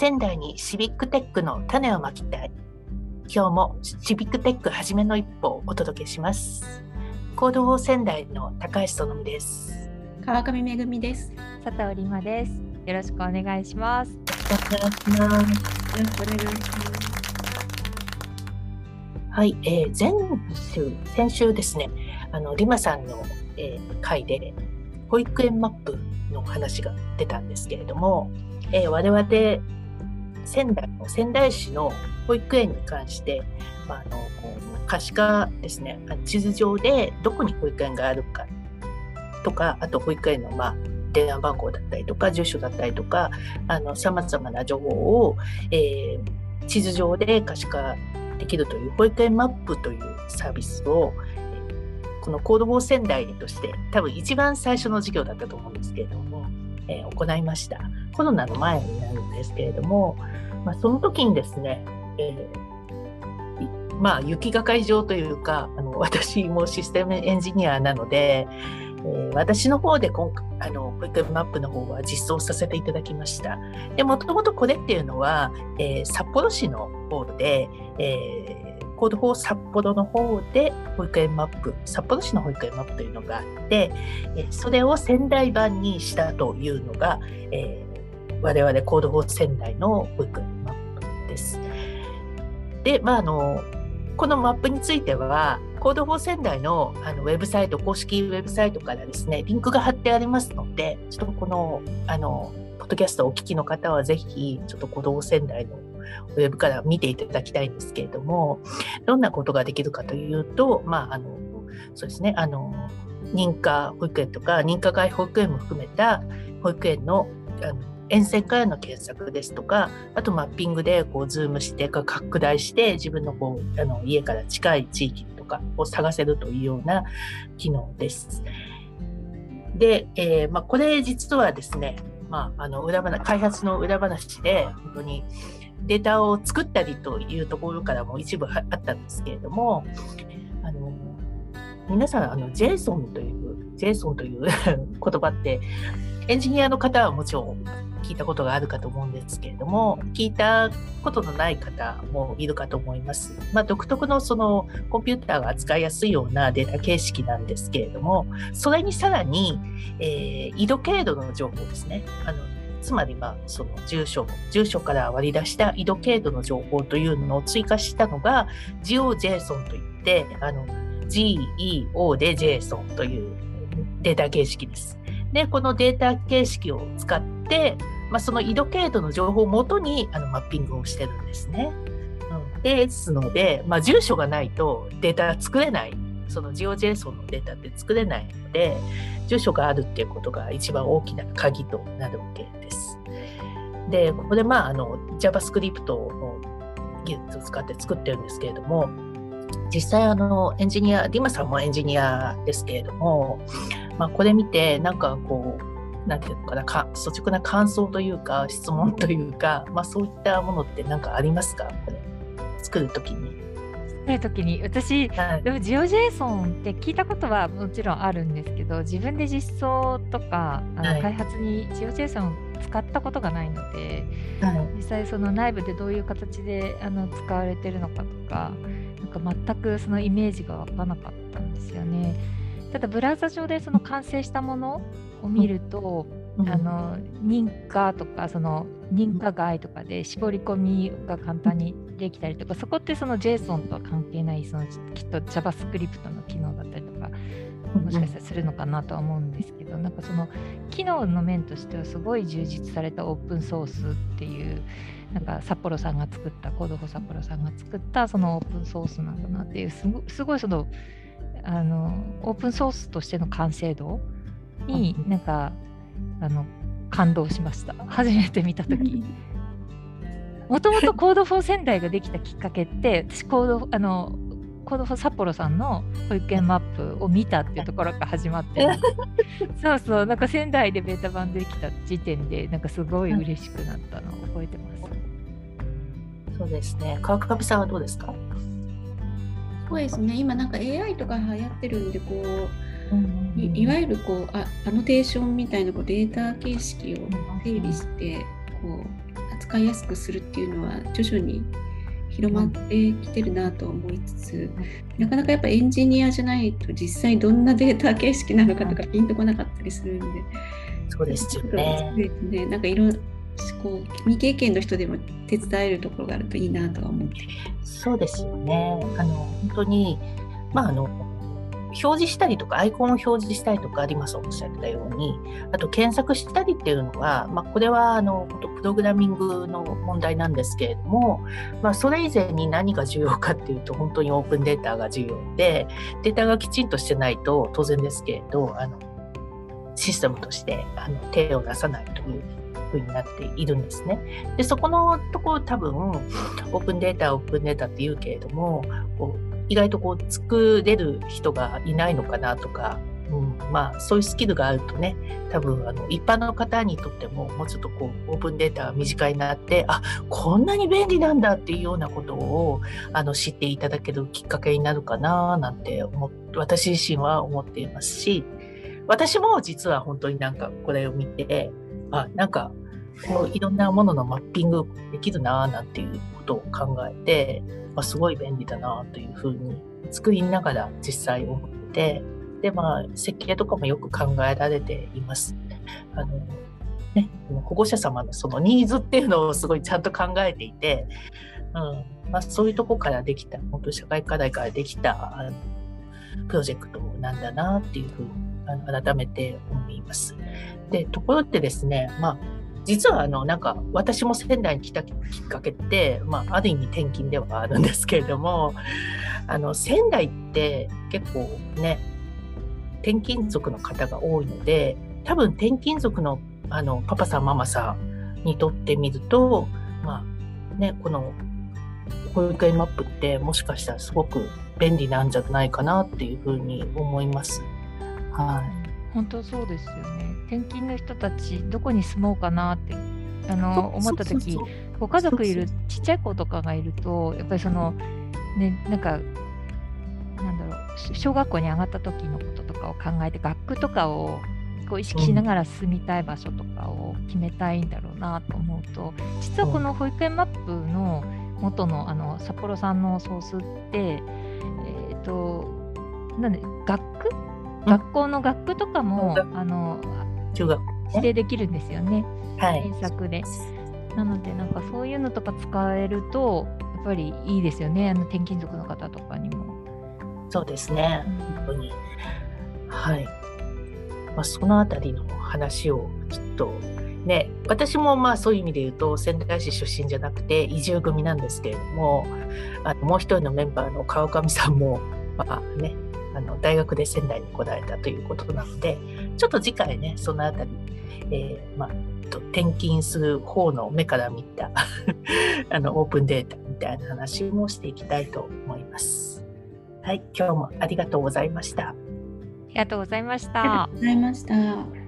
仙台にシビックテックの種をまきたい。今日もシビックテックはじめの一歩をお届けします。 Code for 仙台の高橋そ美です。川上めぐみです。佐藤里真です。よろしくお願いします。よろしくお願いします。よろしくお願いします。はい、えー、前週、先週ですね、あの、リマさんの、えー、回で、保育園マップの話が出たんですけれども、えー、我々仙台の仙台市の保育園に関して、まあ、あの可視化ですね地図上でどこに保育園があるかとかあと保育園のまあ電話番号だったりとか住所だったりとかさまざまな情報を、えー、地図上で可視化できるという保育園マップというサービスをこのコード防仙台として多分一番最初の授業だったと思うんですけれども、えー、行いました。コロナの前になるんですけれども、まあ、その時にですね、えー、まあ、雪が会場というか、あの 私もシステムエンジニアなので、えー、私の方で今、あの、保育園マップの方は実装させていただきました。で、もともとこれっていうのは、えー、札幌市の方で、えー、 Code for 札幌の方で保育園マップ、札幌市の保育園マップというのがあって、えそれを仙台版にしたというのが、え我々 Code for 仙台の保育園です。で、まあ、あの、このマップについては、 Code for 仙台のあのウェブサイト、公式ウェブサイトからですね、リンクが貼ってありますので、ちょっとこの、あの、ポッドキャストをお聞きの方はぜひ、ちょっと Code for 仙台のウェブから見ていただきたいんですけれども、どんなことができるかというと、まあ、あの、そうですね、あの、認可保育園とか認可外保育園も含めた保育園のあの沿線からの検索ですとか、あとマッピングでこうズームして拡大して自分のこうあの家から近い地域とかを探せるというような機能です。で、えー、まあ、これ実はですね、まあ、あの裏話開発の裏話で本当にデータを作ったりというところからも一部あったんですけれども、あの皆さんあの JSON という JSON という 言葉ってエンジニアの方はもちろん聞いたことがあるかと思うんですけれども、聞いたことのない方もいるかと思います。まあ、独特のそのコンピューターが扱いやすいようなデータ形式なんですけれども、それにさらに、えー、緯度経度の情報ですね。あのつまり、まあ、その住所、住所から割り出した緯度経度の情報というのを追加したのが GeoJSON といって、あの GEO で JSON というデータ形式です。で、このデータ形式を使って、まあ、その緯度経度の情報をもとにあのマッピングをしてるんですね。うん、ですので、まあ、住所がないとデータが作れない。その GeoJSON のデータって作れないので、住所があるっていうことが一番大きな鍵となるわけです。で、ここでまあ、あの JavaScript の技術を使って作ってるんですけれども、実際あのエンジニア、ディマさんもエンジニアですけれども、まあ、これ見て、なんかこう、なんていうのかなか、率直な感想というか、質問というか、まあ、そういったものって何かありますか？作るときに。作るときに、私、はい、でも GeoJSON って聞いたことはもちろんあるんですけど、自分で実装とか、あの開発に GeoJSON 使ったことがないので、はい、実際その内部でどういう形であの使われてるのかとか、なんか全くそのイメージが湧かなかったんですよね。ただブラウザ上でその完成したものを見ると、うん、あの認可とかその認可外とかで絞り込みが簡単にできたりとかそこってその JSON とは関係ないそのきっと JavaScript の機能だったりとかもしかしたらするのかなとは思うんですけどなんかその機能の面としてはすごい充実されたオープンソースっていうなんか札幌さんが作ったコードフォ札幌さんが作ったそのオープンソースなんだなっていうすごいそのあのオープンソースとしての完成度になんかあの感動しました。初めて見た時。もともと Code for 仙台ができたきっかけって私コードあの Code for 札幌さんの保育園マップを見たっていうところから始まって。そうそう。なんか仙台でベータ版できた時点でなんかすごい嬉しくなったのを覚えてます。そうですね。川上さんはどうですか？そうですね。今なんか AI とか流行ってるんでこう、うんい、いわゆるこうあアノテーションみたいなこうデータ形式を整理してこう使いやすくするっていうのは徐々に広まってきてるなと思いつつ、なかなかやっぱエンジニアじゃないと実際どんなデータ形式なのかとかピンとこなかったりするんで、そうですよね。ね。なんかいろこう未経験の人でも手伝えるところがあるといいなとは思ってそうですよね。あの本当にまああの表示したりとか、アイコンを表示したりとか、リマスおっしゃったように、あと検索したりっていうのは、まあ、これはあのプログラミングの問題なんですけれども、まあ、それ以前に何が重要かっていうと、本当にオープンデータが重要で、データがきちんとしてないと当然ですけれど、あのシステムとしてあの手を出さないというふうになっているんですね。で、そこのところ多分、オープンデータ、オープンデータって言うけれども、こう意外とこう作れる人がいないのかなとか、うん、まあそういうスキルがあるとね多分あの一般の方にとってももうちょっとこうオープンデータが身近になってあこんなに便利なんだっていうようなことをあの知っていただけるきっかけになるかななんて思私自身は思っていますし私も実は本当になんかこれを見てあなんかいろんなもののマッピングできるななんていうことを考えてまあ、すごい便利だなというふうに作りながら実際思って、で、まあ、設計とかもよく考えられています。あのね、保護者様のそのニーズっていうのをすごいちゃんと考えていて、うんまあ、そういうとこからできた、本当社会課題からできたあのプロジェクトなんだなっていうふうに改めて思います。で、ところってですね、まあ、実はあのなんか私も仙台に来たきっかけって、まあ、ある意味転勤ではあるんですけれどもあの仙台って結構ね転勤族の方が多いので多分転勤族のあのパパさんママさんにとってみるとまあねこの保育園マップってもしかしたらすごく便利なんじゃないかなっていうふうに思います。はい、本当そうですよね。転勤の人たちどこに住もうかなってあの思った時ご家族いるちっちゃい子とかがいるとやっぱりそのねなんかなんだろう小学校に上がった時のこととかを考えて学区とかをこう意識しながら住みたい場所とかを決めたいんだろうなと思うと実はこの保育園マップの元のあの札幌さんのソースってえっ、ー、となんで学区学校の学区とかも、あの中学、指定できるんですよね、はい、検索で。なのでなんかそういうのとか使えるとやっぱりいいですよね。あの転勤族の方とかにも。そうですね、本当に。はい。まあ、そのあたりの話をちょっとね、私もまあそういう意味で言うと仙台市出身じゃなくて移住組なんですけれどもあのもう一人のメンバーの川上さんも、まあね、あの大学で仙台に来られたということなので、ちょっと次回ね、そのあたり、えー、まあ、転勤する方の目から見た あのオープンデータみたいな話もしていきたいと思います。はい、今日もありがとうございました。ありがとうございました。ありがとうございました。